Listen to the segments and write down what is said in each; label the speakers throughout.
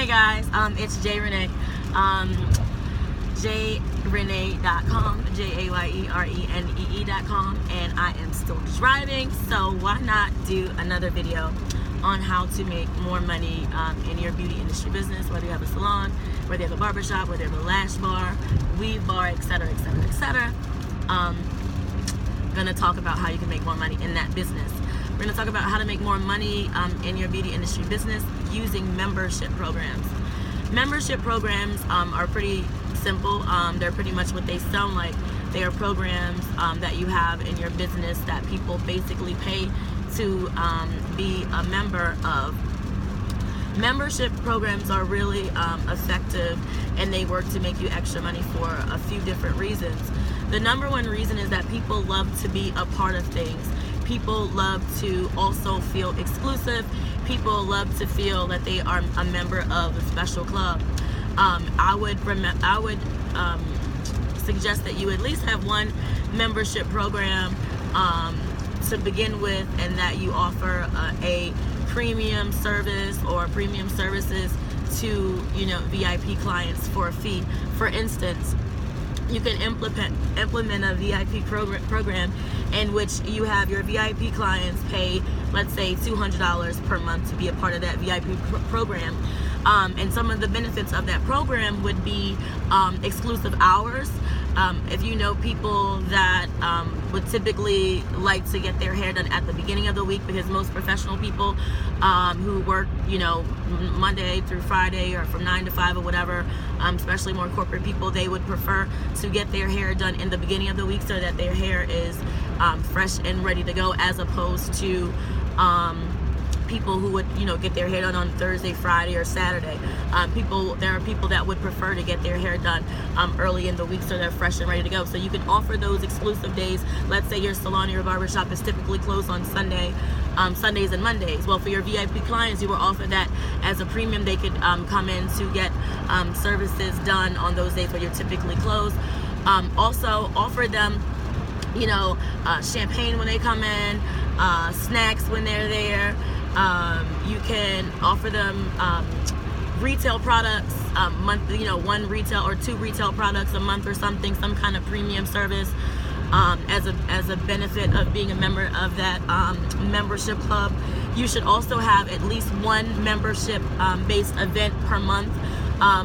Speaker 1: Hey guys, um, it's Jaye Renee. Um, jayerenee.com, J A Y E R E N E E.com, and I am still driving, so why not do another video on how to make more money um, in your beauty industry business, whether you have a salon, whether you have a barbershop, whether you have a lash bar, weave bar, etc., etc., etc. Gonna talk about how you can make more money in that business. We're gonna talk about how to make more money um, in your beauty industry business using membership programs. Membership programs um, are pretty simple. Um, they're pretty much what they sound like. They are programs um, that you have in your business that people basically pay to um, be a member of. Membership programs are really um, effective and they work to make you extra money for a few different reasons. The number one reason is that people love to be a part of things. People love to also feel exclusive. People love to feel that they are a member of a special club. Um, I would I would um, suggest that you at least have one membership program um, to begin with, and that you offer uh, a premium service or premium services to you know VIP clients for a fee. For instance, you can implement implement a VIP program program in which you have your VIP clients pay, let's say, $200 per month to be a part of that VIP pr- program. Um, and some of the benefits of that program would be um, exclusive hours. Um, if you know people that um, would typically like to get their hair done at the beginning of the week, because most professional people um, who work, you know, Monday through Friday or from nine to five or whatever, um, especially more corporate people, they would prefer to get their hair done in the beginning of the week so that their hair is fresh and ready to go, as opposed to people who would you know get their hair done on Thursday, Friday, or Saturday. Um, people there are people that would prefer to get their hair done um, early in the week so they're fresh and ready to go. So you can offer those exclusive days. Let's say your salon or your barbershop is typically closed on Sunday. Um, Sundays and Mondays. Well, for your VIP clients, you will offer that as a premium. They could um, come in to get um, services done on those days where you're typically closed. Um, also, offer them you know, uh, champagne when they come in, uh, snacks when they're there. Um, you can offer them um, retail products, um, month, you know, one retail or two retail products a month or something, some kind of premium service. Um, as a as a benefit of being a member of that um, membership club, you should also have at least one membership um, based event per month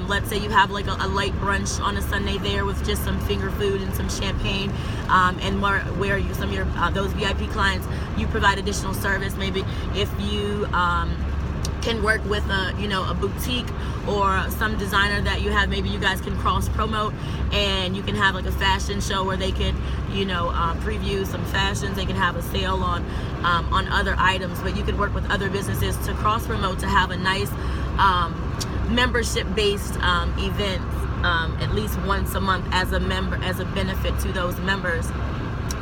Speaker 1: let's say you have like a, a, light brunch on a Sunday there with just some finger food and some champagne, um, and where, where you, some of your uh, those VIP clients you provide additional service. Maybe if you um, can work with a you know a boutique or some designer that you have maybe you guys can cross promote and you can have like a fashion show where they could you know uh, preview some fashions they can have a sale on um, on other items but you could work with other businesses to cross promote to have a nice um, membership based um, events um, at least once a month as a member as a benefit to those members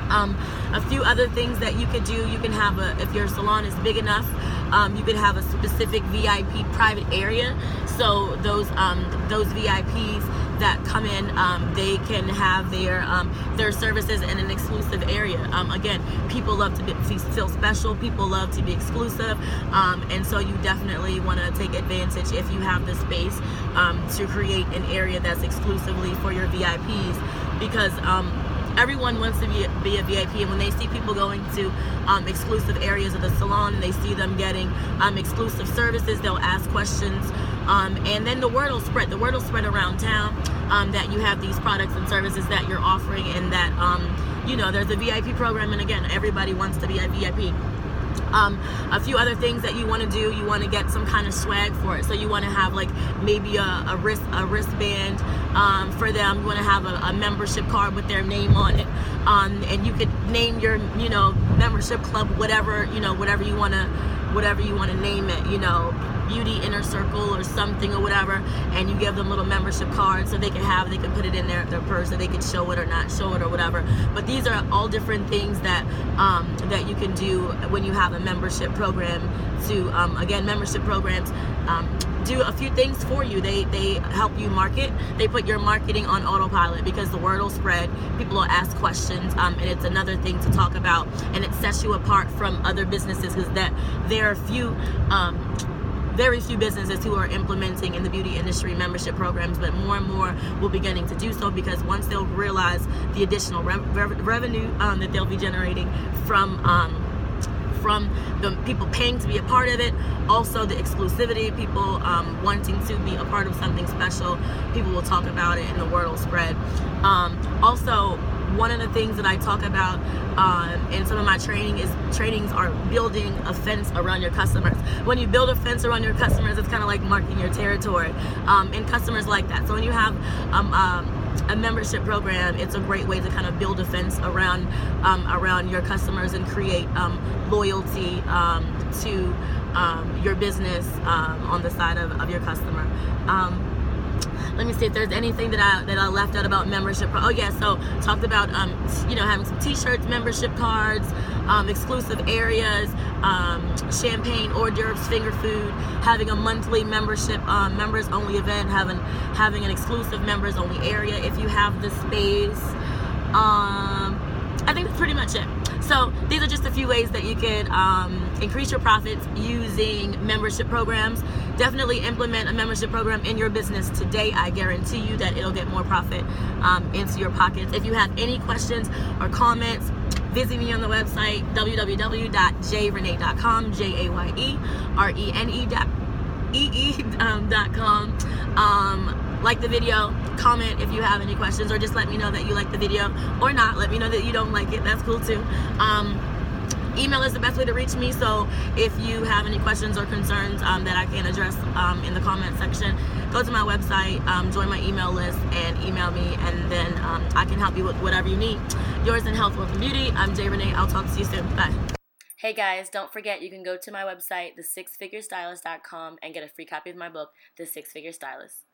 Speaker 1: um, a few other things that you could do you can have a if your salon is big enough um, you could have a specific vip private area so those um, those vips that come in, um, they can have their um, their services in an exclusive area. Um, again, people love to be, feel special. People love to be exclusive, um, and so you definitely want to take advantage if you have the space um, to create an area that's exclusively for your VIPs because um, everyone wants to be, be a VIP, and when they see people going to um, exclusive areas of the salon and they see them getting um, exclusive services, they'll ask questions, um, and then the word will spread. The word will spread around town um, that you have these products and services that you're offering, and that um, you know there's a VIP program, and again, everybody wants to be a VIP. Um, a few other things that you want to do. You want to get some kind of swag for it. So you want to have like maybe a, a wrist a wristband um, for them. You want to have a, a, membership card with their name on it. Um, and you could name your you know membership club whatever you know whatever you want to whatever you want to name it you know beauty inner circle or something or whatever and you give them little membership cards so they can have they can put it in their, their purse so they can show it or not show it or whatever. But these are all different things that um, that you can do when you have a membership program to um, again membership programs um, do a few things for you. They they help you market. They put your marketing on autopilot because the word will spread. People will ask questions, um, and it's another thing to talk about. And it sets you apart from other businesses because that there are few. Um, very few businesses who are implementing in the beauty industry membership programs, but more and more will be beginning to do so because once they'll realize the additional re- re- revenue um, that they'll be generating from um, from the people paying to be a part of it, also the exclusivity, people um, wanting to be a part of something special. People will talk about it and the word will spread. Um, also, one of the things that I talk about um, in some of my training is trainings are building a fence around your customers. When you build a fence around your customers, it's kind of like marking your territory. Um, and customers like that. So when you have um, um a membership program, it's a great way to kind of build a fence around um, around your customers and create um, loyalty um, to um, your business um, on the side of, of your customer. Let me see if there's anything that I that I left out about membership. Oh yeah, so talked about um, you know having some T-shirts, membership cards, um, exclusive areas, um, champagne, hors d'oeuvres, finger food, having a monthly membership, um, members only event, having having an exclusive members only area if you have the space. Um, I think that's pretty much it. So these are just a few ways that you can um, increase your profits using membership programs. Definitely implement a membership program in your business today. I guarantee you that it'll get more profit um, into your pockets. If you have any questions or comments, visit me on the website www.jayerenee.com, J A Y E R E N E dot um, dot com. Um, like the video, comment if you have any questions, or just let me know that you like the video or not. Let me know that you don't like it. That's cool too. Um, email is the best way to reach me. So if you have any questions or concerns um, that I can address um, in the comment section, go to my website, um, join my email list, and email me, and then um, I can help you with whatever you need. Yours in health, wealth, and beauty. I'm Jaye Renee. I'll talk to you soon. Bye. Hey guys, don't forget you can go to my website, thesixfigurestylist.com, and get a free copy of my book, The Six Figure Stylist.